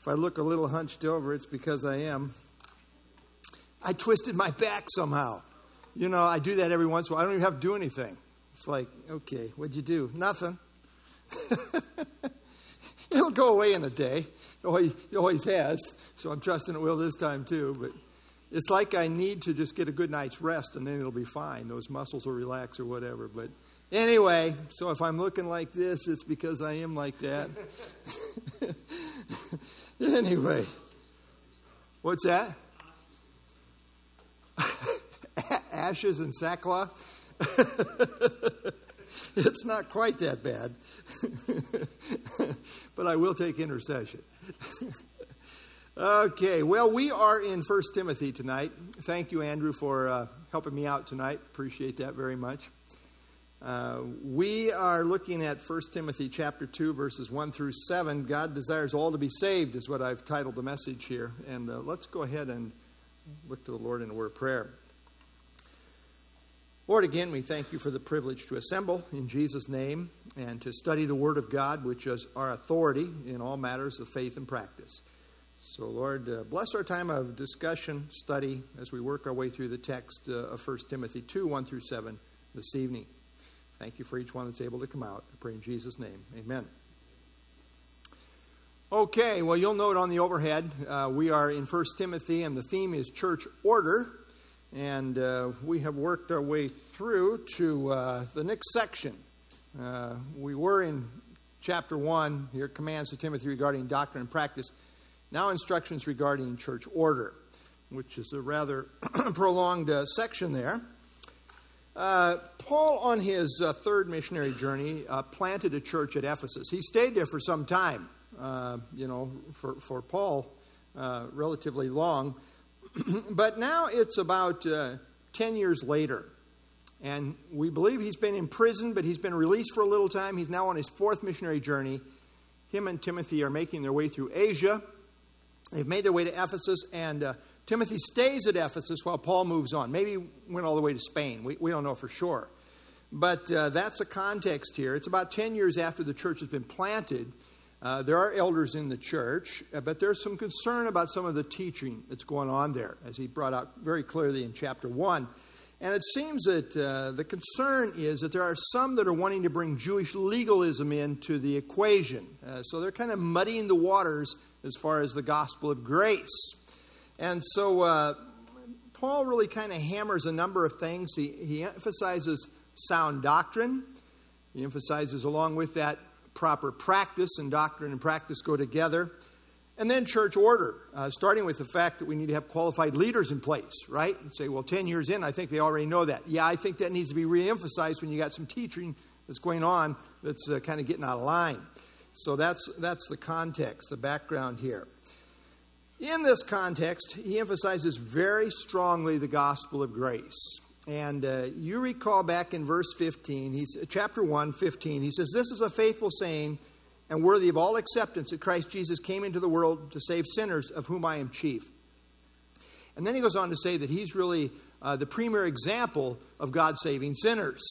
If I look a little hunched over, it's because I am. I twisted my back somehow. You know, I do that every once in a while. I don't even have to do anything. It's like, okay, what'd you do? Nothing. It'll go away in a day. It always, has. So I'm trusting it will this time too. But it's like I need to just get a good night's rest and then it'll be fine. Those muscles will relax or whatever. But anyway, so if I'm looking like this, it's because I am like that. anyway, what's that? Ashes and sackcloth? it's not quite that bad. but I will take intercession. okay, well, we are in First Timothy tonight. Thank you, Andrew, for uh, helping me out tonight. Appreciate that very much. Uh, we are looking at 1 Timothy chapter 2, verses 1 through 7. God desires all to be saved, is what I've titled the message here. And uh, let's go ahead and look to the Lord in a word of prayer. Lord, again, we thank you for the privilege to assemble in Jesus' name and to study the Word of God, which is our authority in all matters of faith and practice. So, Lord, uh, bless our time of discussion, study, as we work our way through the text uh, of 1 Timothy 2 1 through 7 this evening. Thank you for each one that's able to come out. I pray in Jesus' name. Amen. Okay, well, you'll note on the overhead, uh, we are in 1 Timothy, and the theme is church order. And uh, we have worked our way through to uh, the next section. Uh, we were in chapter 1, here commands to Timothy regarding doctrine and practice. Now, instructions regarding church order, which is a rather prolonged uh, section there. Uh, Paul, on his uh, third missionary journey, planted a church at Ephesus. He stayed there for some time, you know, for, for Paul, relatively long. but now it's about uh, 10 years later. And we believe he's been in prison, but he's been released for a little time. He's now on his fourth missionary journey. Him and Timothy are making their way through Asia. They've made their way to Ephesus, and uh, Timothy stays at Ephesus while Paul moves on. Maybe went all the way to Spain. We, we don't know for sure. But uh, that's a context here. It's about 10 years after the church has been planted. Uh, there are elders in the church, uh, but there's some concern about some of the teaching that's going on there, as he brought out very clearly in chapter 1. And it seems that uh, the concern is that there are some that are wanting to bring Jewish legalism into the equation. Uh, so they're kind of muddying the waters as far as the gospel of grace. And so uh, Paul really kind of hammers a number of things. He, he emphasizes sound doctrine, he emphasizes, along with that, proper practice, and doctrine and practice go together. And then church order, uh, starting with the fact that we need to have qualified leaders in place, right? You say, well, 10 years in, I think they already know that. Yeah, I think that needs to be reemphasized when you got some teaching that's going on that's uh, kind of getting out of line. So that's, that's the context, the background here. In this context, he emphasizes very strongly the gospel of grace. And uh, you recall back in verse 15, he's, chapter 1, 15, he says, This is a faithful saying and worthy of all acceptance that Christ Jesus came into the world to save sinners, of whom I am chief. And then he goes on to say that he's really uh, the premier example of God saving sinners.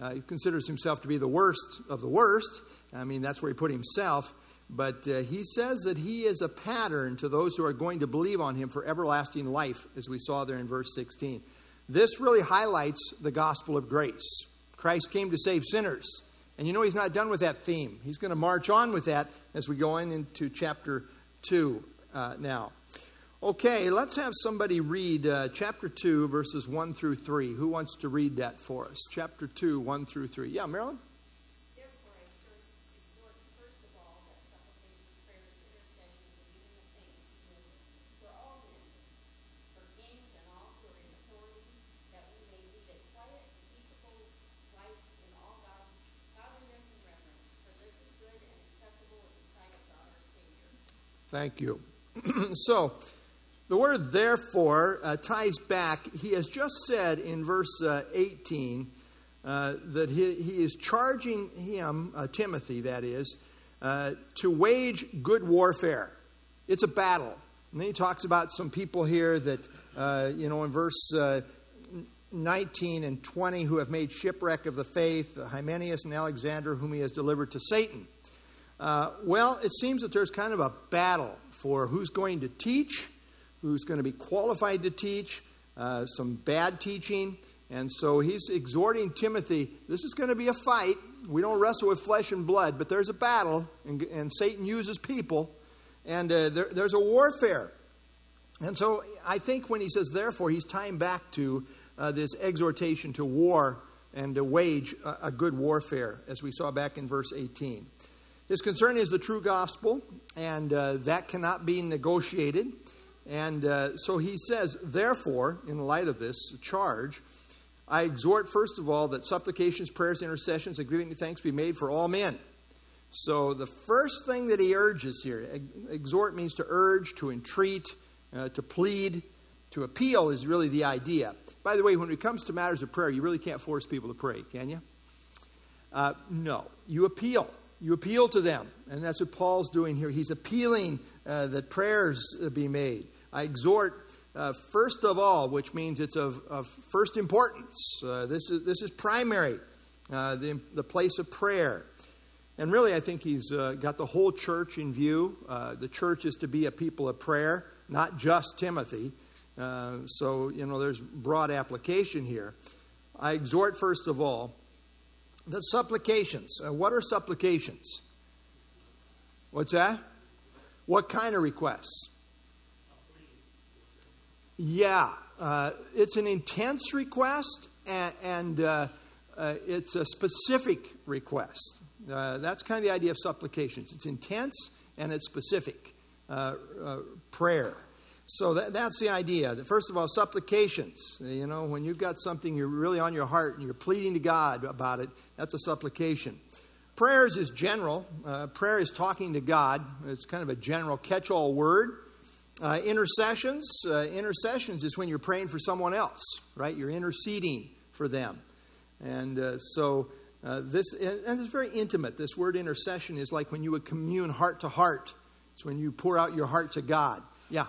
Uh, he considers himself to be the worst of the worst. I mean, that's where he put himself. But uh, he says that he is a pattern to those who are going to believe on him for everlasting life, as we saw there in verse 16. This really highlights the gospel of grace. Christ came to save sinners. And you know, he's not done with that theme. He's going to march on with that as we go in into chapter 2 uh, now. Okay, let's have somebody read uh, chapter 2, verses 1 through 3. Who wants to read that for us? Chapter 2, 1 through 3. Yeah, Marilyn? Thank you. so, the word therefore uh, ties back. He has just said in verse uh, 18 uh, that he, he, is charging him, uh, Timothy, that is, uh, to wage good warfare. It's a battle. And then he talks about some people here that, uh, you know, in verse 19 and 20 who have made shipwreck of the faith, Hymenaeus and Alexander, whom he has delivered to Satan. Uh, well, it seems that there's kind of a battle for who's going to teach, who's going to be qualified to teach, uh, some bad teaching. And so he's exhorting Timothy this is going to be a fight. We don't wrestle with flesh and blood, but there's a battle, and, and Satan uses people, and uh, there, there's a warfare. And so I think when he says therefore, he's tying back to uh, this exhortation to war and to wage a, a good warfare, as we saw back in verse 18. His concern is the true gospel, and uh, that cannot be negotiated. And uh, so he says, therefore, in light of this charge, I exhort, first of all, that supplications, prayers, intercessions, and giving thanks be made for all men. So the first thing that he urges here, exhort means to urge, to entreat, uh, to plead, to appeal is really the idea. By the way, when it comes to matters of prayer, you really can't force people to pray, can you? Uh, no. You appeal. You appeal to them. And that's what Paul's doing here. He's appealing uh, that prayers uh, be made. I exhort, uh, first of all, which means it's of, of first importance. Uh, this, is, this is primary, uh, the, the place of prayer. And really, I think he's uh, got the whole church in view. the church is to be a people of prayer, not just Timothy. so, you know, there's broad application here. I exhort, first of all, the supplications. Uh, what are supplications? What's that? What kind of requests? Yeah, uh, it's an intense request and, and uh, uh, it's a specific request. Uh, that's kind of the idea of supplications. It's intense and it's specific uh, prayer. So that, that's the idea. First of all, supplications. You know, when you've got something you're really on your heart and you're pleading to God about it, that's a supplication. Prayers is general. Uh, prayer is talking to God. It's kind of a general catch all word. Uh, intercessions. Uh, intercessions is when you're praying for someone else, right? You're interceding for them. And uh, so uh, this, and it's very intimate. This word intercession is like when you would commune heart to heart. It's when you pour out your heart to God. Yeah.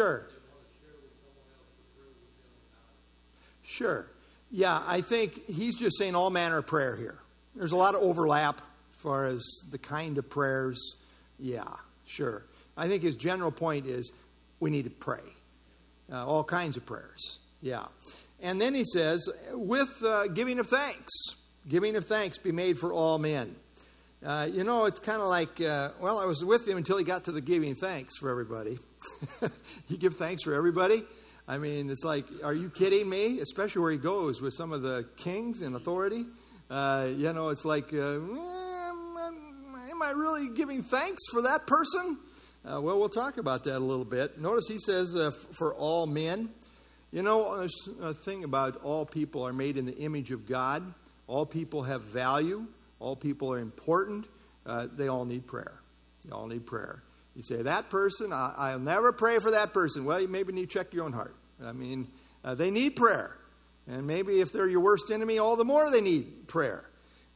Sure. Sure. Yeah, I think he's just saying all manner of prayer here. There's a lot of overlap as far as the kind of prayers. Yeah, sure. I think his general point is we need to pray. Uh, all kinds of prayers. Yeah. And then he says, with uh, giving of thanks. Giving of thanks be made for all men. Uh, you know, it's kind of like, uh, well, I was with him until he got to the giving thanks for everybody. he give thanks for everybody. I mean, it's like, are you kidding me? Especially where he goes with some of the kings in authority. Uh, you know, it's like, uh, am I really giving thanks for that person? Uh, well, we'll talk about that a little bit. Notice he says, uh, for all men. You know, there's a thing about all people are made in the image of God. All people have value. All people are important. Uh, they all need prayer. They all need prayer. You say, that person, I, will never pray for that person. Well, you maybe need to check your own heart. I mean, uh, they need prayer. And maybe if they're your worst enemy, all the more they need prayer.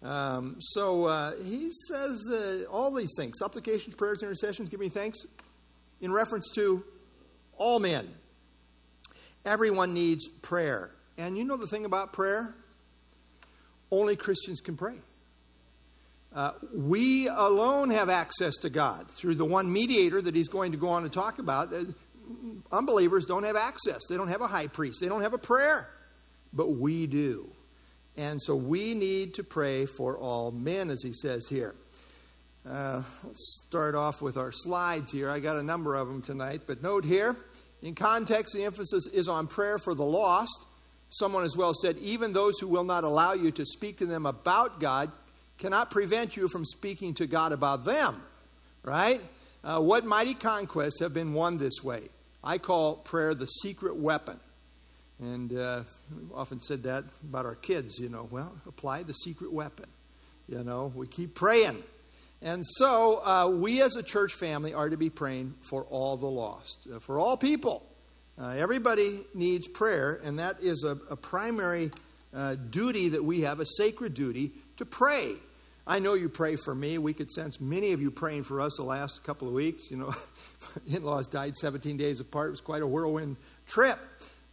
Um, so uh, he says uh, all these things supplications, prayers, intercessions, giving thanks in reference to all men. Everyone needs prayer. And you know the thing about prayer? Only Christians can pray. Uh, we alone have access to God through the one mediator that he's going to go on to talk about. Uh, unbelievers don't have access. They don't have a high priest. They don't have a prayer. But we do. And so we need to pray for all men, as he says here. Uh, let's start off with our slides here. I got a number of them tonight, but note here in context, the emphasis is on prayer for the lost. Someone as well said, even those who will not allow you to speak to them about God cannot prevent you from speaking to God about them, right? Uh, what mighty conquests have been won this way? I call prayer the secret weapon. And uh, often said that about our kids, you know. Well, apply the secret weapon. You know, we keep praying. And so uh, we as a church family are to be praying for all the lost, uh, for all people. Uh, everybody needs prayer, and that is a, a primary uh, duty that we have, a sacred duty to pray. I know you pray for me. We could sense many of you praying for us the last couple of weeks. You know, in laws died 17 days apart. It was quite a whirlwind trip.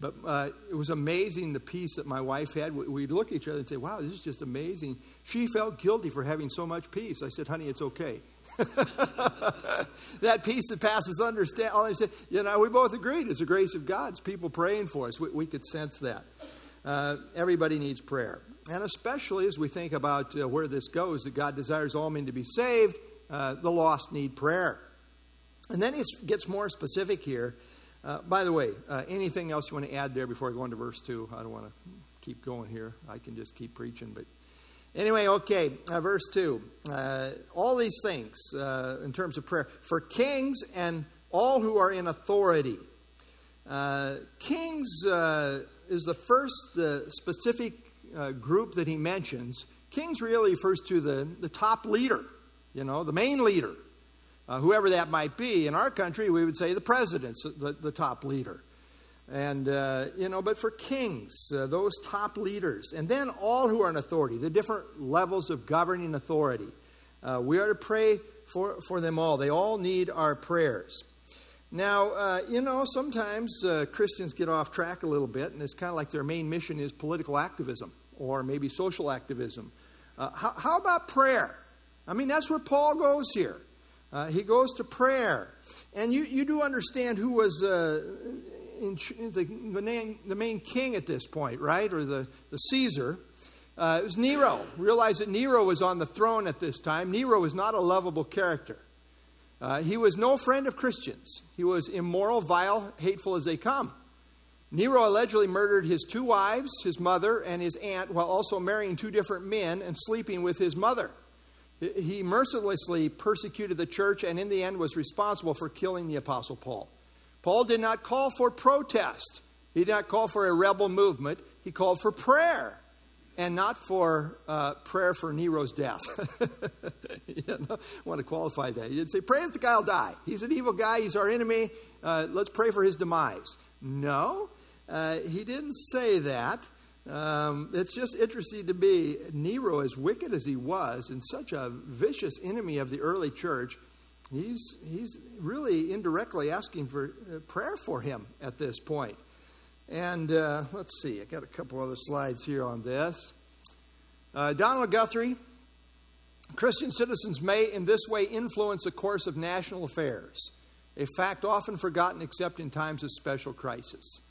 But uh, it was amazing the peace that my wife had. We'd look at each other and say, wow, this is just amazing. She felt guilty for having so much peace. I said, honey, it's okay. that peace that passes understanding. You know, we both agreed it's the grace of God. It's people praying for us. We, we could sense that. Uh, everybody needs prayer. And especially as we think about uh, where this goes, that God desires all men to be saved, uh, the lost need prayer. And then he gets more specific here. Uh, by the way, uh, anything else you want to add there before I go into verse 2? I don't want to keep going here. I can just keep preaching, but Anyway, okay, uh, verse 2. Uh, all these things in terms of prayer for kings and all who are in authority. Kings is the first uh, group that he mentions. Kings really refers to the, the top leader, you know, the main leader, whoever that might be. In our country, we would say the president's the, the top leader. And, uh, you know, but for kings, uh, those top leaders, and then all who are in authority, the different levels of governing authority, uh, we are to pray for, for them all. They all need our prayers. Now, uh, you know, sometimes uh, Christians get off track a little bit, and it's kind of like their main mission is political activism or maybe social activism. Uh, how, how, about prayer? I mean, that's where Paul goes here. he goes to prayer. And you, you do understand who was in, the, the, main, the main king at this point, right? Or the, the Caesar. Uh, it was Nero. Realize that Nero was on the throne at this time. Nero was not a lovable character. Uh, he was no friend of Christians. He was immoral, vile, hateful as they come. Nero allegedly murdered his two wives, his mother, and his aunt, while also marrying two different men and sleeping with his mother. He mercilessly persecuted the church and, in the end, was responsible for killing the Apostle Paul. Paul did not call for protest. He did not call for a rebel movement. He called for prayer and not for uh, prayer for Nero's death. you know, I want to qualify that. He didn't say, pray that the guy will die. He's an evil guy. He's our enemy. Uh, let's pray for his demise. No, uh, he didn't say that. Um, it's just interesting to me. Nero, as wicked as he was, and such a vicious enemy of the early church, He's, he's really indirectly asking for uh, prayer for him at this point. And uh, let's see, I got a couple other slides here on this. Uh, Donald Guthrie Christian citizens may, in this way, influence the course of national affairs, a fact often forgotten except in times of special crisis.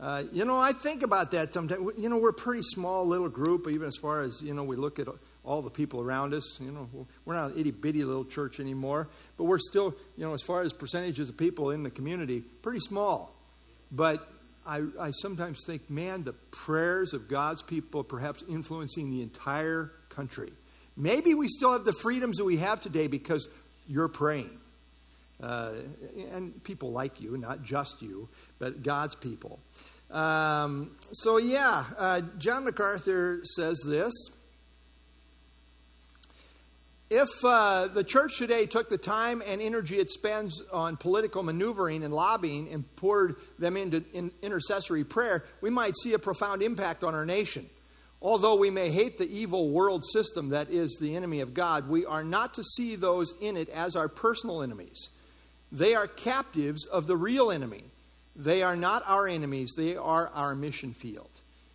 Uh, you know, I think about that sometimes. You know, we're a pretty small little group, even as far as, you know, we look at all the people around us. You know, we're not an itty bitty little church anymore, but we're still, you know, as far as percentages of people in the community, pretty small. But I, I sometimes think, man, the prayers of God's people perhaps influencing the entire country. Maybe we still have the freedoms that we have today because you're praying. Uh, and people like you, not just you, but God's people. Um, so, yeah, uh, John MacArthur says this. If uh, the church today took the time and energy it spends on political maneuvering and lobbying and poured them into in intercessory prayer, we might see a profound impact on our nation. Although we may hate the evil world system that is the enemy of God, we are not to see those in it as our personal enemies. They are captives of the real enemy. They are not our enemies, they are our mission field.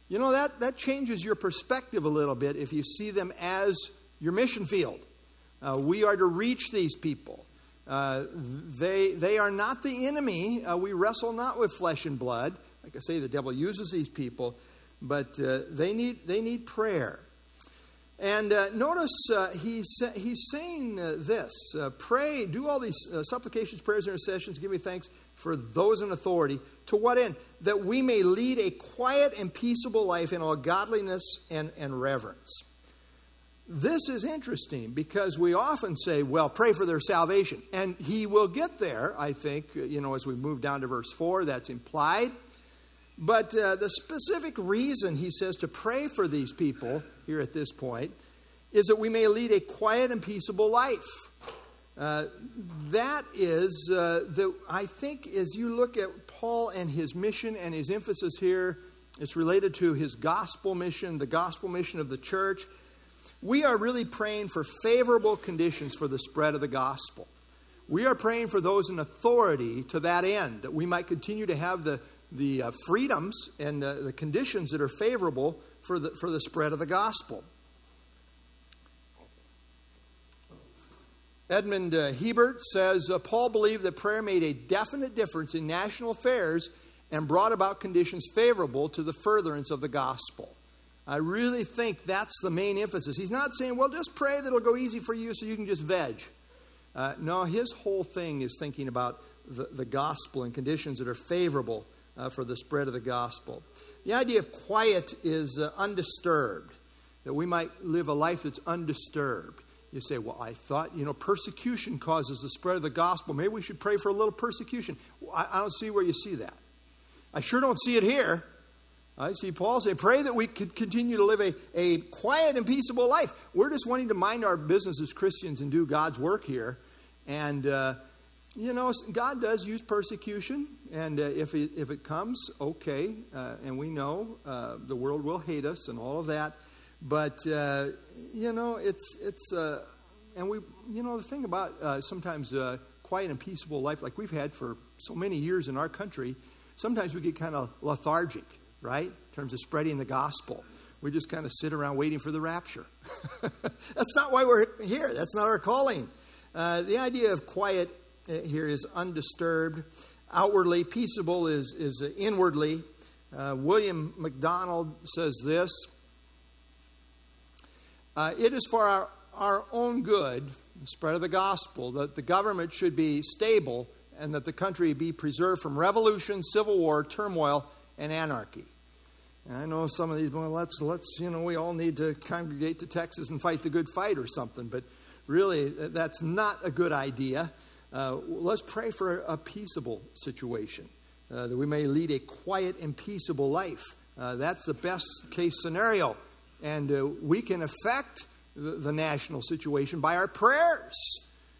You know, that, that changes your perspective a little bit if you see them as your mission field. Uh, we are to reach these people. Uh, they, they are not the enemy. Uh, we wrestle not with flesh and blood. Like I say, the devil uses these people, but uh, they, need, they need prayer. And uh, notice uh, he's, he's saying this pray, do all these supplications, prayers, intercessions, give me thanks for those in authority. To what end? That we may lead a quiet and peaceable life in all godliness and, and reverence. This is interesting because we often say, well, pray for their salvation. And he will get there, I think, you know, as we move down to verse 4, that's implied. But uh, the specific reason he says to pray for these people here at this point is that we may lead a quiet and peaceable life. Uh, that is, uh, the, I think, as you look at Paul and his mission and his emphasis here, it's related to his gospel mission, the gospel mission of the church we are really praying for favorable conditions for the spread of the gospel. We are praying for those in authority to that end, that we might continue to have the, the uh, freedoms and uh, the conditions that are favorable for the, for the spread of the gospel. Edmond uh, Hiebert says uh, Paul believed that prayer made a definite difference in national affairs and brought about conditions favorable to the furtherance of the gospel. I really think that's the main emphasis. He's not saying, well, just pray that it'll go easy for you so you can just veg. Uh, no, his whole thing is thinking about the, the gospel and conditions that are favorable uh, for the spread of the gospel. The idea of quiet is uh, undisturbed, that we might live a life that's undisturbed. You say, well, I thought, you know, persecution causes the spread of the gospel. Maybe we should pray for a little persecution. I, I don't see where you see that. I sure don't see it here. I see Paul say, pray that we could continue to live a, a quiet and peaceable life. We're just wanting to mind our business as Christians and do God's work here. And, uh, you know, God does use persecution. And uh, if, it, if it comes, okay. Uh, and we know uh, the world will hate us and all of that. But, uh, you know, it's, it's uh, and we, you know, the thing about sometimes a quiet and peaceable life, like we've had for so many years in our country, sometimes we get kind of lethargic right? In terms of spreading the gospel. We just kind of sit around waiting for the rapture. That's not why we're here. That's not our calling. Uh, the idea of quiet uh, here is undisturbed. Outwardly, peaceable is, is inwardly. Uh, William MacDonald says this uh, It is for our, our own good, the spread of the gospel, that the government should be stable and that the country be preserved from revolution, civil war, turmoil, and anarchy. And I know some of these, well, let's, let's, you know, we all need to congregate to Texas and fight the good fight or something, but really, that's not a good idea. Uh, let's pray for a peaceable situation, uh, that we may lead a quiet and peaceable life. Uh, that's the best case scenario. And uh, we can affect the, the, national situation by our prayers.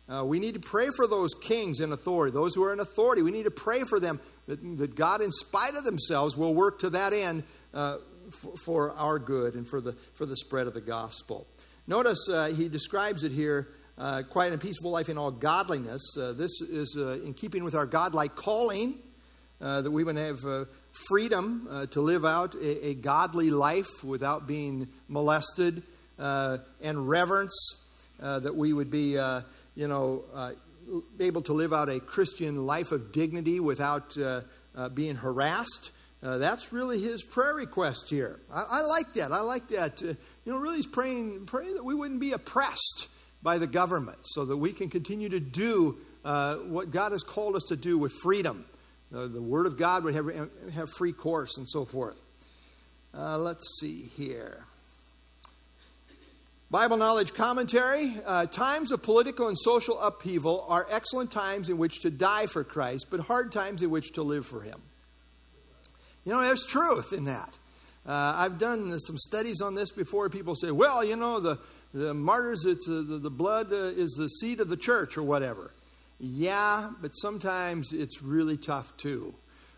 Uh, we need to pray for those kings in authority, those who are in authority. We need to pray for them that, that God, in spite of themselves, will work to that end uh, for, for, our good and for the, for the spread of the gospel. Notice uh, he describes it here uh, quiet and peaceable life in all godliness. Uh, this is uh, in keeping with our godlike calling, uh, that we would have freedom uh, to live out a, a, godly life without being molested, uh, and reverence, uh, that we would be, you know, able to live out a Christian life of dignity without being harassed. Uh, that's really his prayer request here. I, I like that. I like that. Uh, you know, really, he's praying, praying that we wouldn't be oppressed by the government so that we can continue to do uh, what God has called us to do with freedom. Uh, the Word of God would have, have free course and so forth. Uh, let's see here. Bible Knowledge Commentary uh, Times of political and social upheaval are excellent times in which to die for Christ, but hard times in which to live for Him. You know, there's truth in that. Uh, I've done some studies on this before. People say, well, you know, the, the martyrs, it's, uh, the, the blood uh, is the seed of the church or whatever. Yeah, but sometimes it's really tough too.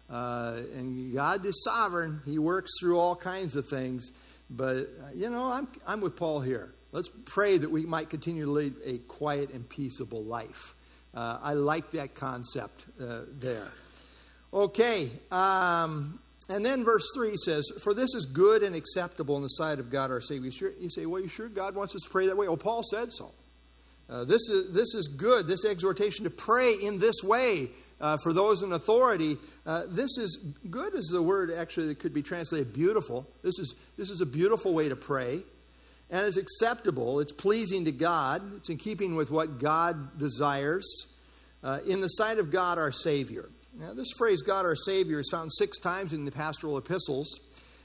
Uh, and God is sovereign, He works through all kinds of things. But, uh, you know, I'm, I'm with Paul here. Let's pray that we might continue to lead a quiet and peaceable life. Uh, I like that concept there. Okay. Um, and then verse 3 says, For this is good and acceptable in the sight of God our Savior. You say, Well, you sure God wants us to pray that way? Well, Paul said so. Uh, this, is, this is good, this exhortation to pray in this way uh, for those in authority. Uh, this is good, is the word actually that could be translated beautiful. This is, this is a beautiful way to pray. And it's acceptable, it's pleasing to God, it's in keeping with what God desires, uh, in the sight of God our Savior. Now, this phrase, God our Savior, is found six times in the pastoral epistles.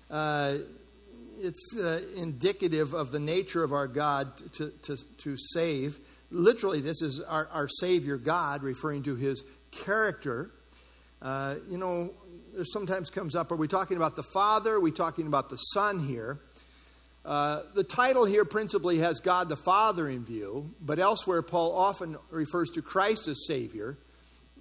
Uh, it's uh, indicative of the nature of our God to, to, to save. Literally, this is our, our Savior God, referring to his character. Uh, you know, there sometimes comes up are we talking about the Father? Are we talking about the Son here? Uh, the title here principally has God the Father in view, but elsewhere, Paul often refers to Christ as Savior.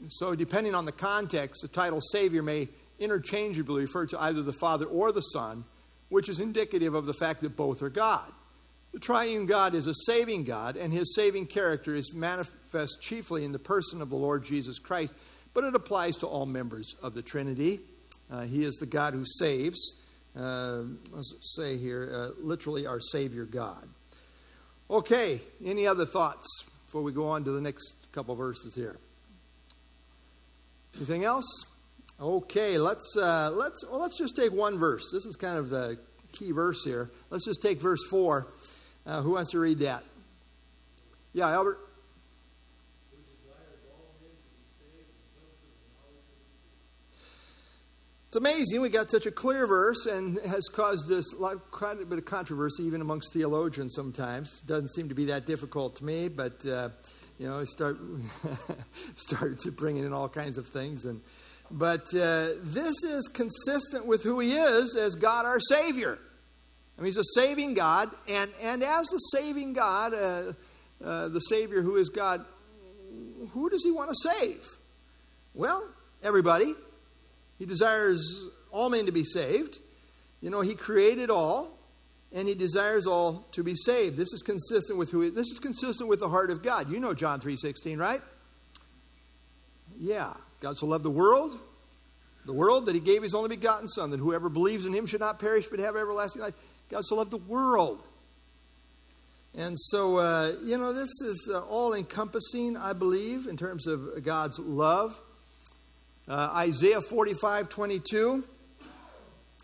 So, depending on the context, the title Savior may interchangeably refer to either the Father or the Son, which is indicative of the fact that both are God. The triune God is a saving God, and his saving character is manifest chiefly in the person of the Lord Jesus Christ, but it applies to all members of the Trinity. Uh, he is the God who saves. Uh, let's say here, uh, literally our Savior God. Okay, any other thoughts before we go on to the next couple verses here? Anything else? Okay, let's uh, let's well, let's just take one verse. This is kind of the key verse here. Let's just take verse four. Uh, who wants to read that? Yeah, Albert. It's amazing we got such a clear verse and has caused lot, quite a bit of controversy even amongst theologians sometimes. Doesn't seem to be that difficult to me, but uh, you know, start started to bringing in all kinds of things and but uh, this is consistent with who he is as God our Savior. Mean, he's a saving God, and, and as the saving God, uh, uh, the Savior who is God, who does he want to save? Well, everybody. He desires all men to be saved. You know, he created all, and he desires all to be saved. This is consistent with who he, this is consistent with the heart of God. You know John 3:16, right? Yeah. God so loved the world, the world that he gave his only begotten son that whoever believes in him should not perish but have everlasting life. God so loved the world. And so, uh, you know, this is uh, all encompassing, I believe, in terms of God's love. Uh, Isaiah 45 22.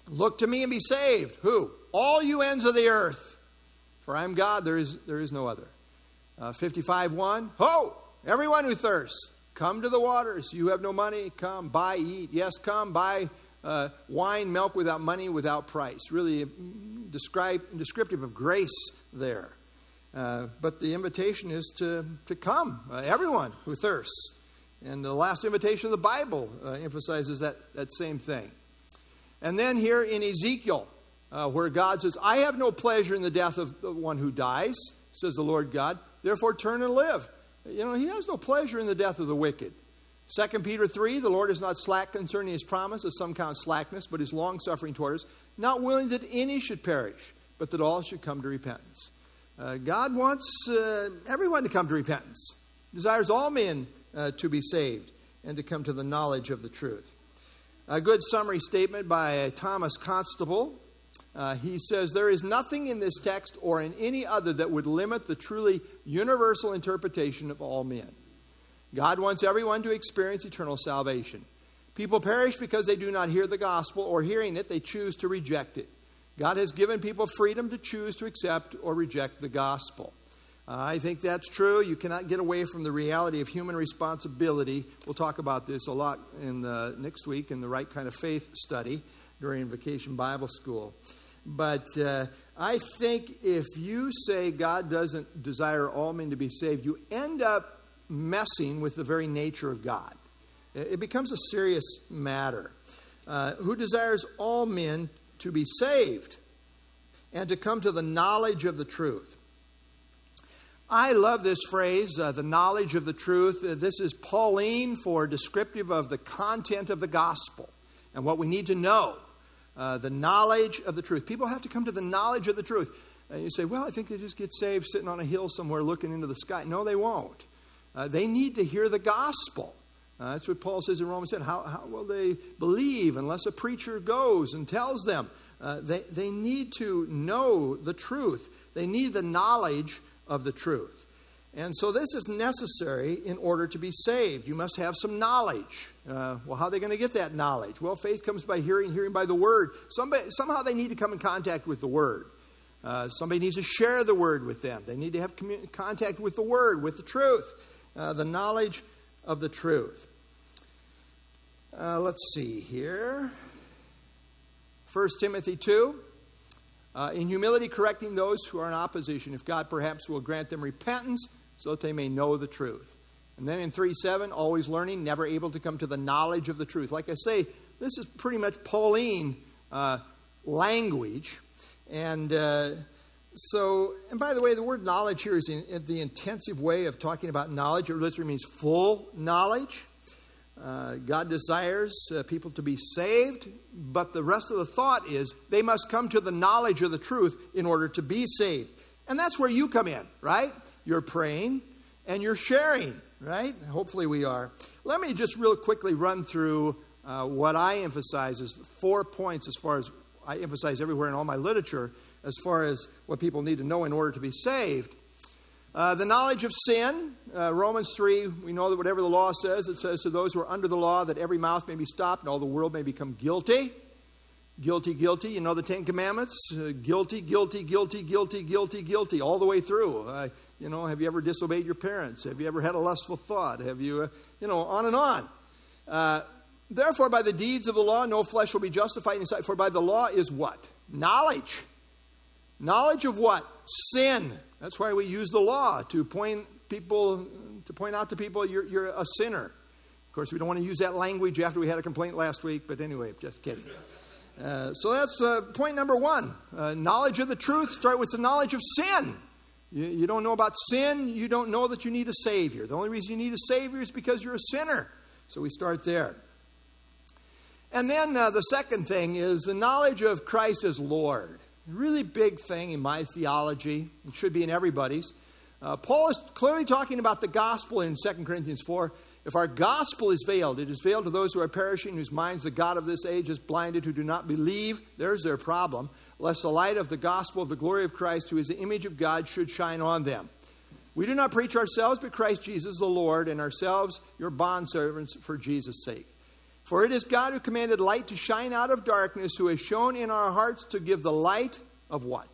Look to me and be saved. Who? All you ends of the earth. For I am God, there is, there is no other. Uh, 55 1. Ho! Everyone who thirsts, come to the waters. You have no money, come, buy, eat. Yes, come, buy uh, wine, milk without money, without price. Really describe, descriptive of grace there. Uh, but the invitation is to, to come, uh, everyone who thirsts. And the last invitation of the Bible uh, emphasizes that, that same thing. And then here in Ezekiel, uh, where God says, I have no pleasure in the death of the one who dies, says the Lord God, therefore turn and live. You know, he has no pleasure in the death of the wicked. 2 Peter 3, the Lord is not slack concerning his promise, as some count slackness, but is long suffering toward us, not willing that any should perish, but that all should come to repentance. Uh, God wants uh, everyone to come to repentance, desires all men uh, to be saved and to come to the knowledge of the truth. A good summary statement by Thomas Constable. Uh, he says, There is nothing in this text or in any other that would limit the truly universal interpretation of all men. God wants everyone to experience eternal salvation. People perish because they do not hear the gospel, or hearing it, they choose to reject it. God has given people freedom to choose to accept or reject the gospel. Uh, I think that's true. You cannot get away from the reality of human responsibility. We'll talk about this a lot in the, next week in the Right Kind of Faith study during Vacation Bible School. But uh, I think if you say God doesn't desire all men to be saved, you end up messing with the very nature of God. It becomes a serious matter. Uh, who desires all men to be saved and to come to the knowledge of the truth. I love this phrase, uh, the knowledge of the truth. Uh, this is Pauline for descriptive of the content of the gospel and what we need to know. Uh, the knowledge of the truth. People have to come to the knowledge of the truth. And you say, well, I think they just get saved sitting on a hill somewhere looking into the sky. No, they won't. Uh, they need to hear the gospel. Uh, that's what Paul says in Romans 10. How, how will they believe unless a preacher goes and tells them? Uh, they, they need to know the truth, they need the knowledge of the truth. And so this is necessary in order to be saved. You must have some knowledge. Uh, well, how are they going to get that knowledge? Well, faith comes by hearing, hearing by the word. Somebody, somehow they need to come in contact with the word. Uh, somebody needs to share the word with them. They need to have commun- contact with the word, with the truth uh, the knowledge of the truth. Uh, let's see here. 1 Timothy 2. Uh, in humility, correcting those who are in opposition, if God perhaps will grant them repentance so that they may know the truth. And then in 3 7, always learning, never able to come to the knowledge of the truth. Like I say, this is pretty much Pauline uh, language. And uh, so, and by the way, the word knowledge here is in, in the intensive way of talking about knowledge. It literally means full knowledge. Uh, God desires uh, people to be saved, but the rest of the thought is they must come to the knowledge of the truth in order to be saved. And that's where you come in, right? You're praying and you're sharing, right? Hopefully we are. Let me just real quickly run through uh, what I emphasize as four points as far as I emphasize everywhere in all my literature as far as what people need to know in order to be saved. Uh, the knowledge of sin, uh, Romans 3, we know that whatever the law says, it says to those who are under the law that every mouth may be stopped and all the world may become guilty. Guilty, guilty. You know the Ten Commandments? Uh, guilty, guilty, guilty, guilty, guilty, guilty, all the way through. Uh, you know, have you ever disobeyed your parents? Have you ever had a lustful thought? Have you, uh, you know, on and on. Therefore, by the deeds of the law, no flesh will be justified in sight. For by the law is what? Knowledge. Knowledge of what? Sin. That's why we use the law to point people to point out to people you're, you're a sinner. Of course, we don't want to use that language after we had a complaint last week, but anyway, just kidding. Uh, so that's uh, point number one. Uh, knowledge of the truth. Start with the knowledge of sin. You, you don't know about sin, you don't know that you need a Savior. The only reason you need a Savior is because you're a sinner. So we start there. And then uh, the second thing is the knowledge of Christ as Lord. Really big thing in my theology. It should be in everybody's. Uh, Paul is clearly talking about the gospel in 2 Corinthians 4. If our gospel is veiled, it is veiled to those who are perishing, whose minds the God of this age is blinded, who do not believe. There's their problem. Lest the light of the gospel of the glory of Christ, who is the image of God, should shine on them. We do not preach ourselves, but Christ Jesus the Lord, and ourselves your bondservants for Jesus' sake. For it is God who commanded light to shine out of darkness, who has shown in our hearts to give the light of what?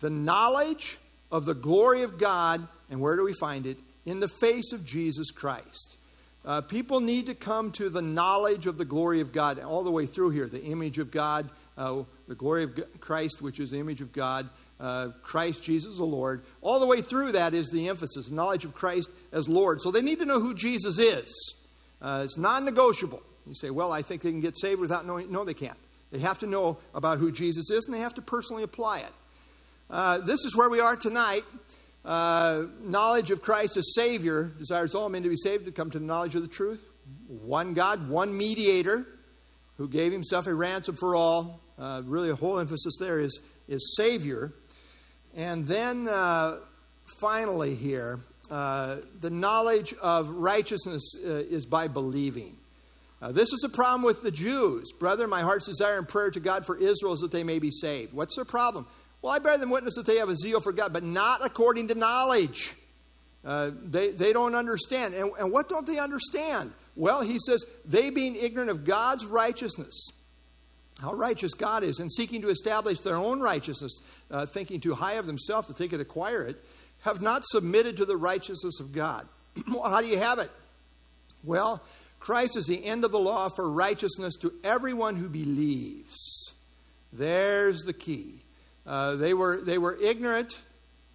The knowledge of the glory of God. And where do we find it? In the face of Jesus Christ. Uh, people need to come to the knowledge of the glory of God all the way through here. The image of God, uh, the glory of Christ, which is the image of God, uh, Christ Jesus the Lord. All the way through that is the emphasis knowledge of Christ as Lord. So they need to know who Jesus is. Uh, it's non negotiable. You say, well, I think they can get saved without knowing. No, they can't. They have to know about who Jesus is and they have to personally apply it. Uh, this is where we are tonight. Uh, knowledge of Christ as Savior desires all men to be saved to come to the knowledge of the truth. One God, one mediator who gave himself a ransom for all. Uh, really, a whole emphasis there is, is Savior. And then uh, finally, here, uh, the knowledge of righteousness uh, is by believing. Uh, this is a problem with the Jews. Brother, my heart's desire and prayer to God for Israel is that they may be saved. What's their problem? Well, I bear them witness that they have a zeal for God, but not according to knowledge. Uh, they, they don't understand. And, and what don't they understand? Well, he says, they being ignorant of God's righteousness, how righteous God is, and seeking to establish their own righteousness, uh, thinking too high of themselves that they could acquire it, have not submitted to the righteousness of God. how do you have it? Well, Christ is the end of the law for righteousness to everyone who believes. There's the key. Uh, they, were, they were ignorant.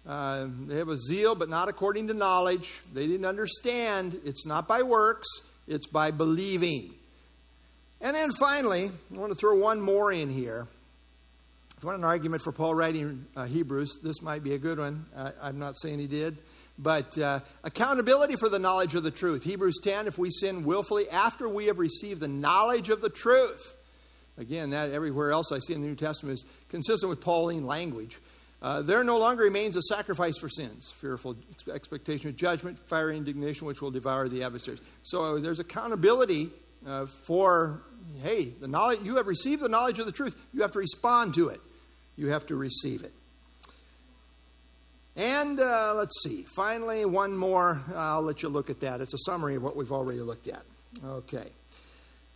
Uh, they have a zeal, but not according to knowledge. They didn't understand. It's not by works, it's by believing. And then finally, I want to throw one more in here. If you want an argument for Paul writing uh, Hebrews, this might be a good one. I'm not saying he did. But uh, accountability for the knowledge of the truth. Hebrews 10, if we sin willfully after we have received the knowledge of the truth. Again, that everywhere else I see in the New Testament is consistent with Pauline language. Uh, there no longer remains a sacrifice for sins, fearful expectation of judgment, fiery indignation, which will devour the adversaries. So there's accountability uh, for, hey, the knowledge you have received the knowledge of the truth. You have to respond to it. You have to receive it. And uh, let's see, finally, one more. I'll let you look at that. It's a summary of what we've already looked at. Okay.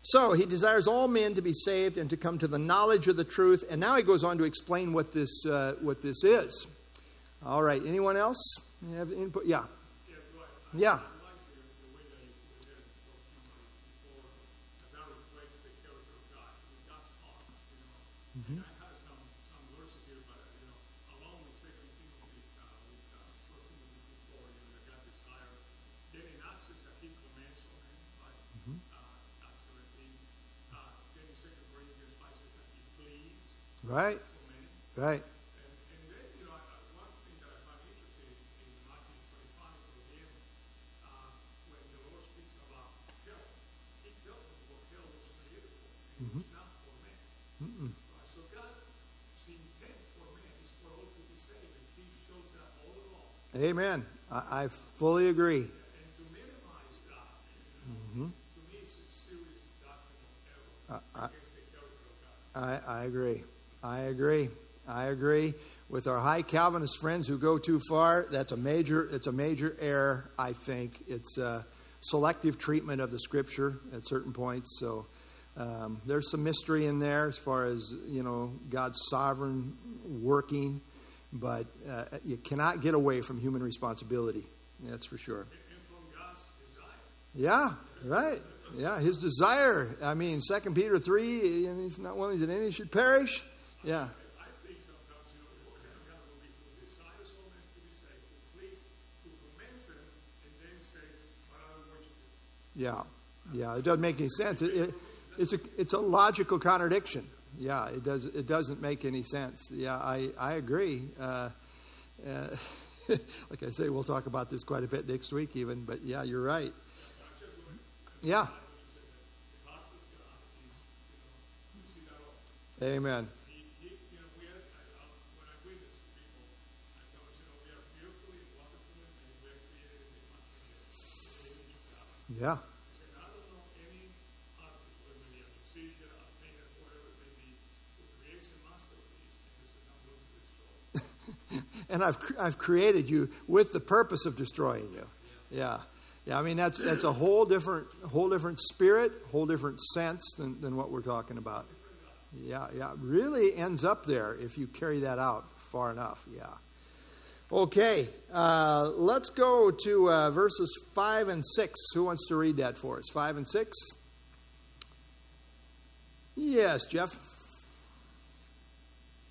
So he desires all men to be saved and to come to the knowledge of the truth. And now he goes on to explain what this, uh, what this is. All right. Anyone else? Have input? Yeah. Yeah. Mm-hmm. Right. Right. So God's intent for man is for all to be saved, and All along. Amen. I, I fully agree. And to minimize that, Mm-hmm. to me, it's a serious doctrine of error I- I- against the character of God. I, I agree. I agree. I agree. With our high Calvinist friends who go too far, that's a major. It's a major error. I think it's a selective treatment of the Scripture at certain points. So um, there's some mystery in there as far as you know God's sovereign working, but uh, you cannot get away from human responsibility. That's for sure. And from God's desire. Yeah, right. Yeah, his desire. I mean, Second Peter three, he's not willing that any should perish. Yeah, yeah, yeah. It doesn't make any sense. It, it, it's a it's a logical contradiction. Yeah, it does it doesn't make any sense. Yeah, I I agree. Uh, uh, like I say, we'll talk about this quite a bit next week, even. But yeah, you're right. Yeah. The heart of God is, you know, you see that all. Amen. He, he, you know, we are, I, I, when I witness to people, I tell them, you know, we are fearfully and wonderfully made. We are created in the image of God. Yeah. I said, I don't know any artist, whether it be a musician, a painter, whatever it may be, who creates a masterpiece and this is not going to destroy. and I've I've created you with the purpose of destroying you. Yeah, yeah. I mean that's that's a whole different whole different spirit, whole different sense than than what we're talking about. Yeah, yeah. Really ends up there if you carry that out far enough. Yeah. Okay, uh, let's go to uh, verses five and six. Who wants to read that for us? Five and six. Yes, Jeff.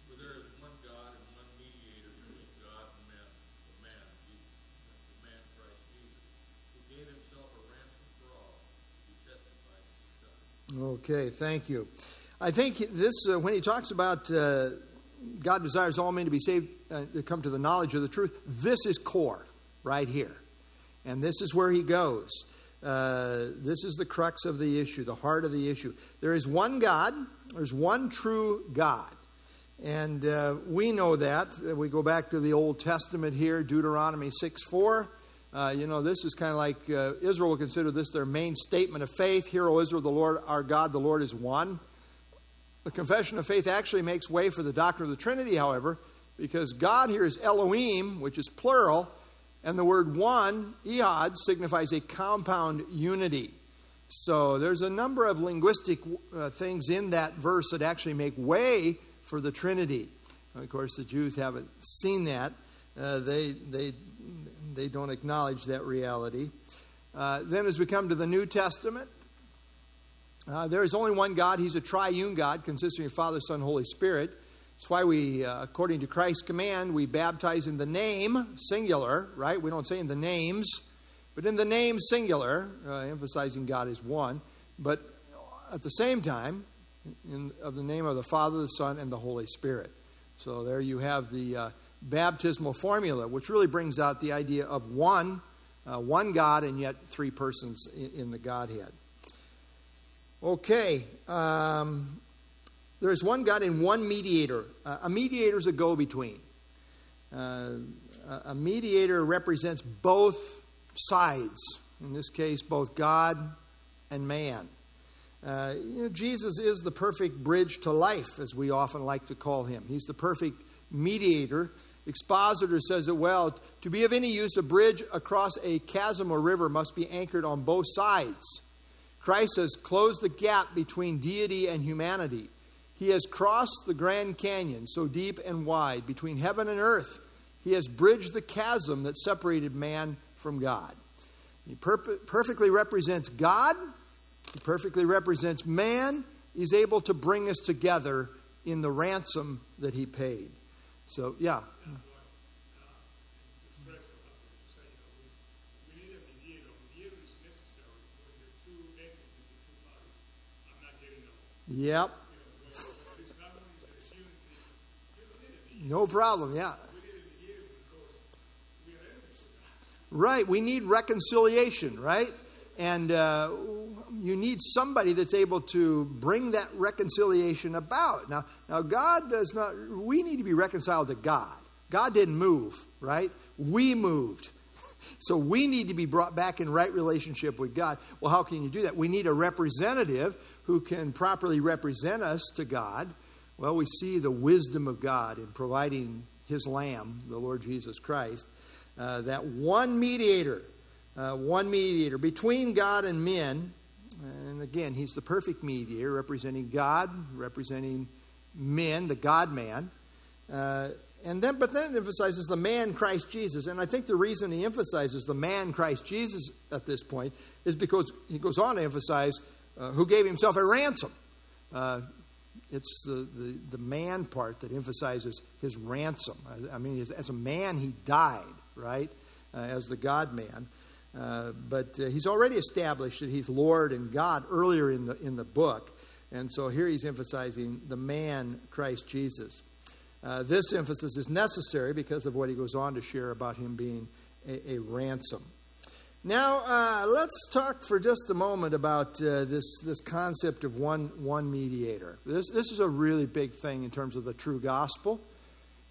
For there is one God and one mediator between God and man, the man, Jesus, the man Christ Jesus, who gave himself a ransom for all. He testified to himself. Okay, thank you. I think this, uh, when he talks about uh, God desires all men to be saved, uh, to come to the knowledge of the truth, this is core right here. And this is where he goes. Uh, this is the crux of the issue, the heart of the issue. There is one God, there's one true God. And uh, we know that. We go back to the Old Testament here, Deuteronomy 6 4. Uh, you know, this is kind of like uh, Israel will consider this their main statement of faith. Hear, O Israel, the Lord our God, the Lord is one. The confession of faith actually makes way for the doctrine of the Trinity, however, because God here is Elohim, which is plural, and the word one, Ehad, signifies a compound unity. So there's a number of linguistic uh, things in that verse that actually make way for the Trinity. Of course, the Jews haven't seen that. Uh, they, they, they don't acknowledge that reality. Uh, then, as we come to the New Testament, uh, there is only one God. He's a triune God consisting of Father, Son, Holy Spirit. That's why we, uh, according to Christ's command, we baptize in the name, singular, right? We don't say in the names, but in the name, singular, uh, emphasizing God is one. But at the same time, in, of the name of the Father, the Son, and the Holy Spirit. So there you have the uh, baptismal formula, which really brings out the idea of one, uh, one God, and yet three persons in, in the Godhead. Okay. Um, there is one God and one mediator. Uh, a mediator is a go between. Uh, a- mediator represents both sides, in this case, both God and man. Uh, you know, Jesus is the perfect bridge to life, as we often like to call him. He's the perfect mediator. Expositor says it well to be of any use, a bridge across a chasm or river must be anchored on both sides. Christ has closed the gap between deity and humanity. He has crossed the Grand Canyon, so deep and wide, between heaven and earth. He has bridged the chasm that separated man from God. He perfectly represents God, he perfectly represents man. He's able to bring us together in the ransom that he paid. So, yeah. to stress what I'm going to say, you know, is we need a mediator. A mediator is necessary when the two entities, the two parties, are not getting along. Yep. You know, when it's not only that it's unity, you don't need a mediator. No problem. Yeah. We need a mediator because we are No problem, yeah. Right. We need reconciliation, right? And uh, you need somebody that's able to bring that reconciliation about. Now, now God does not. We need to be reconciled to God. God didn't move, right? We moved. So we need to be brought back in right relationship with God. Well, how can you do that? We need a representative who can properly represent us to God. Well, we see the wisdom of God in providing his Lamb, the Lord Jesus Christ, uh, that one mediator, uh, one mediator between God and men. And again, he's the perfect mediator, representing God, representing men, the God man. Uh, and then, but then it emphasizes the man Christ Jesus. And I think the reason he emphasizes the man Christ Jesus at this point is because he goes on to emphasize uh, who gave himself a ransom. Uh, it's the, the, the, man part that emphasizes his ransom. I, I mean, as, as, a man, he died, right? Uh, as the God man. Uh, but uh, he's already established that he's Lord and God earlier in the, in the book. And so here he's emphasizing the man Christ Jesus. Uh, this emphasis is necessary because of what he goes on to share about him being a, a ransom. Now, uh, let's talk for just a moment about uh, this, this concept of one, one mediator. This, this is a really big thing in terms of the true gospel.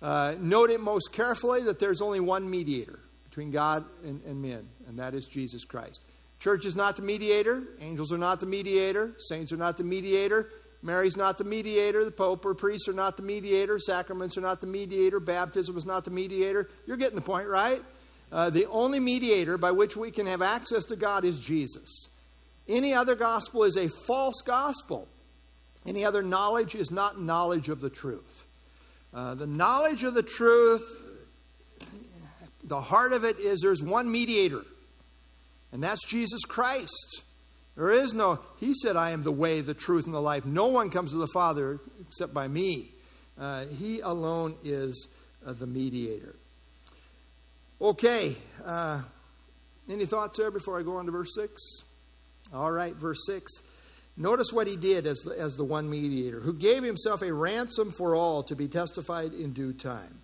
Uh, note it most carefully that there's only one mediator between God and, and men, and that is Jesus Christ. Church is not the mediator, angels are not the mediator, saints are not the mediator, Mary's not the mediator. The Pope or priests are not the mediator. Sacraments are not the mediator. Baptism is not the mediator. You're getting the point, right? Uh, the only mediator by which we can have access to God is Jesus. Any other gospel is a false gospel. Any other knowledge is not knowledge of the truth. Uh, the knowledge of the truth, the heart of it is there's one mediator, and that's Jesus Christ. There is no, he said, I am the way, the truth, and the life. No one comes to the Father except by me. Uh, he alone is uh, the mediator. Okay, uh, any thoughts there before I go on to verse 6? All right, verse 6. Notice what he did as the, as the one mediator, who gave himself a ransom for all to be testified in due time.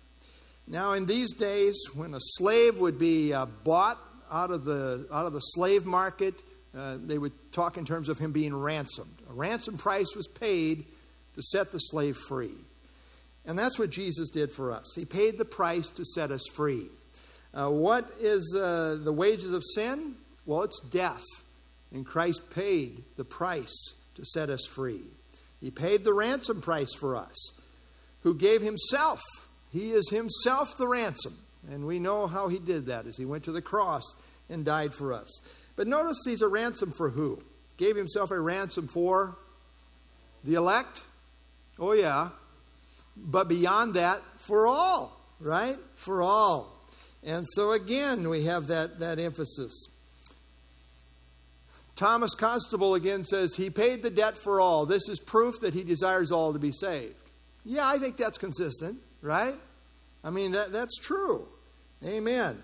Now, in these days, when a slave would be uh, bought out of the out of the slave market, uh, they would talk in terms of him being ransomed. A ransom price was paid to set the slave free. And that's what Jesus did for us. He paid the price to set us free. Uh, what is uh, the wages of sin? Well, it's death. And Christ paid the price to set us free. He paid the ransom price for us, who gave himself. He is himself the ransom. And we know how he did that as he went to the cross and died for us. But notice he's a ransom for who? Gave himself a ransom for the elect? Oh, yeah. But beyond that, for all, right? For all. And so again, we have that, that emphasis. Thomas Constable again says, He paid the debt for all. This is proof that he desires all to be saved. Yeah, I think that's consistent, right? I mean, that, that's true. Amen.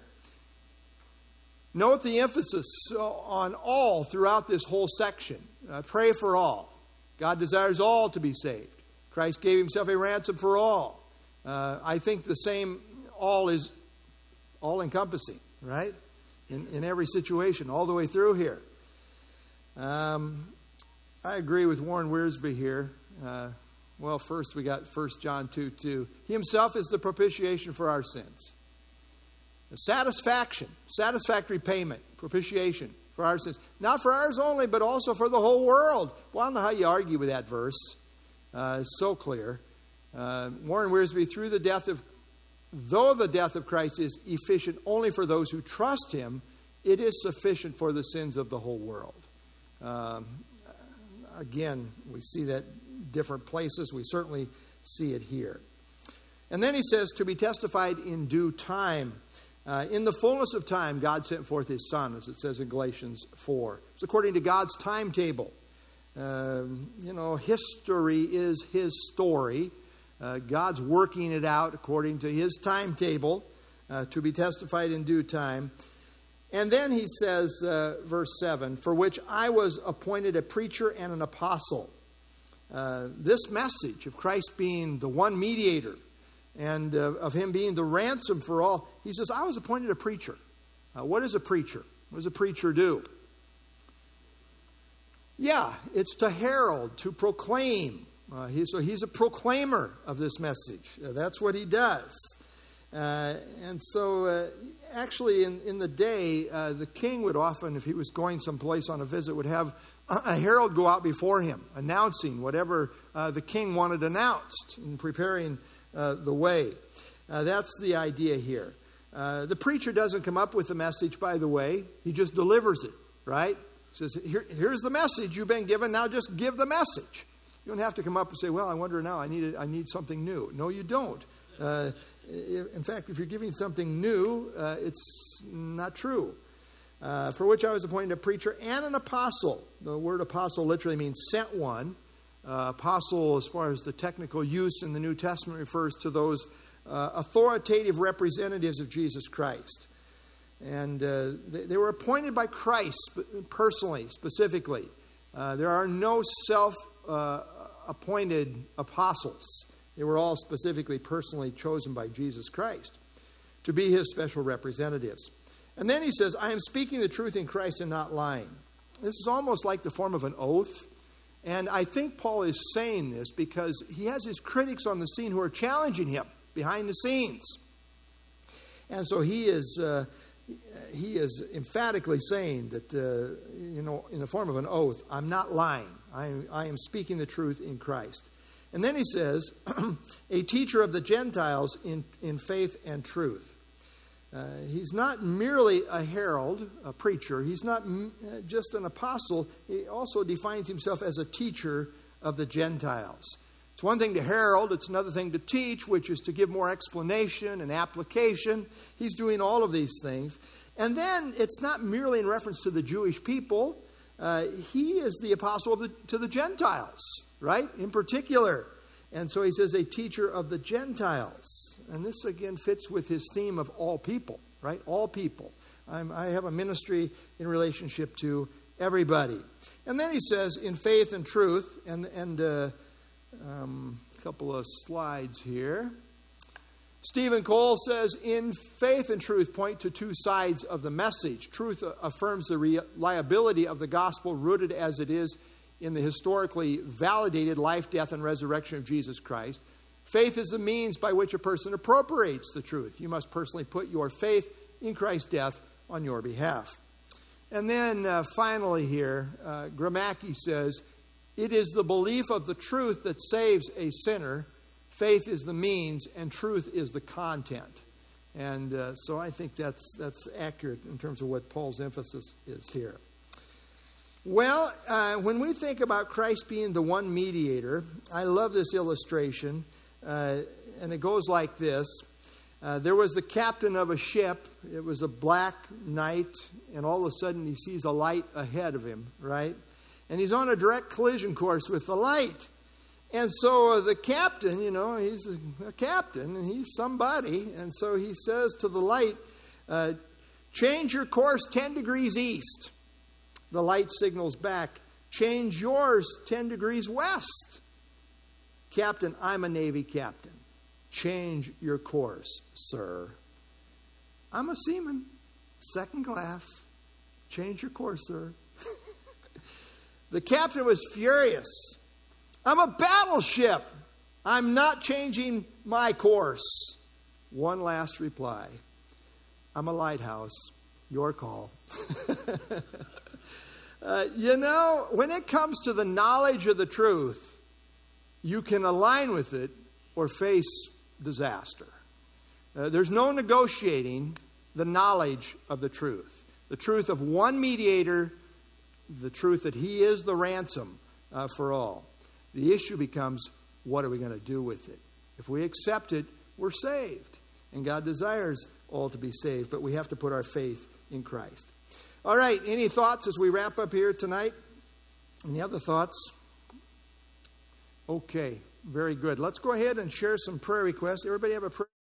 Note the emphasis on all throughout this whole section. Uh, pray for all. God desires all to be saved. Christ gave himself a ransom for all. Uh, I think the same all is all encompassing, right? In, in every situation, all the way through here. Um, I agree with Warren Wiersbe here. Uh, well, first we got 1 John 2 2. He himself is the propitiation for our sins satisfaction, satisfactory payment, propitiation for our sins. Not for ours only, but also for the whole world. Well, I don't know how you argue with that verse. Uh, it's so clear. Uh, Warren Wiersbe, through the death of, though the death of Christ is efficient only for those who trust him, it is sufficient for the sins of the whole world. Um, again, we see that different places. We certainly see it here. And then he says, to be testified in due time. Uh, in the fullness of time, God sent forth his Son, as it says in Galatians 4. It's according to God's timetable. Um, you know, history is his story. Uh, God's working it out according to his timetable uh, to be testified in due time. And then he says, uh, verse 7 For which I was appointed a preacher and an apostle. Uh, this message of Christ being the one mediator and uh, of him being the ransom for all. He says, I was appointed a preacher. What is a preacher? What does a preacher do? Yeah, it's to herald, to proclaim. Uh, he, so he's a proclaimer of this message. Uh, that's what he does. Uh, and so, uh, actually, in, in the day, uh, the king would often, if he was going someplace on a visit, would have a herald go out before him, announcing whatever uh, the king wanted announced and preparing the way. That's the idea here. The preacher doesn't come up with the message, by the way, he just delivers it, right? He says, Here, Here's the message you've been given, now just give the message. You don't have to come up and say, Well, I wonder now, I need, a, I need something new. No, you don't. Uh, in fact, if you're giving something new, uh, it's not true. Uh, for which I was appointed a preacher and an apostle. The word apostle literally means sent one. Uh, apostle, as far as the technical use in the New Testament, refers to those uh, authoritative representatives of Jesus Christ. And uh, they, they, were appointed by Christ personally, specifically. There are no self uh, appointed apostles. They were all specifically, personally chosen by Jesus Christ to be his special representatives. And then he says, I am speaking the truth in Christ and not lying. This is almost like the form of an oath. And I think Paul is saying this because he has his critics on the scene who are challenging him behind the scenes. And so he is, uh, he is emphatically saying that, uh, you know, in the form of an oath, I'm not lying. I am, I am speaking the truth in Christ. And then he says, a teacher of the Gentiles in, in faith and truth. Uh, he's not merely a herald, a preacher. He's not m- uh, just an apostle. He also defines himself as a teacher of the Gentiles. One thing to herald, it's another thing to teach, which is to give more explanation and application. He's doing all of these things. And then it's not merely in reference to the Jewish people, uh, he is the apostle the, to the Gentiles, right? In particular. And so he says, a teacher of the Gentiles. And this again fits with his theme of all people, right? All people. I'm, i have a ministry in relationship to everybody. And then he says, in faith and truth, and, and uh, um, a couple of slides here. Steven Cole says, in faith and truth, point to two sides of the message. Truth affirms the reliability of the gospel, rooted as it is in the historically validated life, death, and resurrection of Jesus Christ. Faith is the means by which a person appropriates the truth. You must personally put your faith in Christ's death on your behalf. And then uh, finally, here, uh, Gromacki says, It is the belief of the truth that saves a sinner. Faith is the means, and truth is the content. And uh, so I think that's, that's accurate in terms of what Paul's emphasis is here. Well, uh, when we think about Christ being the one mediator, I love this illustration. Uh, and it goes like this uh, There was the captain of a ship. It was a black night, and all of a sudden he sees a light ahead of him, right? And he's on a direct collision course with the light. And so uh, the captain, you know, he's a, a, captain and he's somebody. And so he says to the light, uh, Change your course 10 degrees east. The light signals back, Change yours 10 degrees west. Captain, I'm a Navy captain. Change your course, sir. I'm a seaman, second class. Change your course, sir. The captain was furious. I'm a battleship. I'm not changing my course. One last reply I'm a lighthouse. Your call. uh, you know, when it comes to the knowledge of the truth, you can align with it or face disaster. Uh, there's no negotiating the knowledge of the truth. The truth of one mediator, the truth that he is the ransom uh, for all. The issue becomes what are we going to do with it? If we accept it, we're saved. And God desires all to be saved, but we have to put our faith in Christ. All right, any thoughts as we wrap up here tonight? Any other thoughts? Okay, very good. Let's go ahead and share some prayer requests. Everybody have a prayer?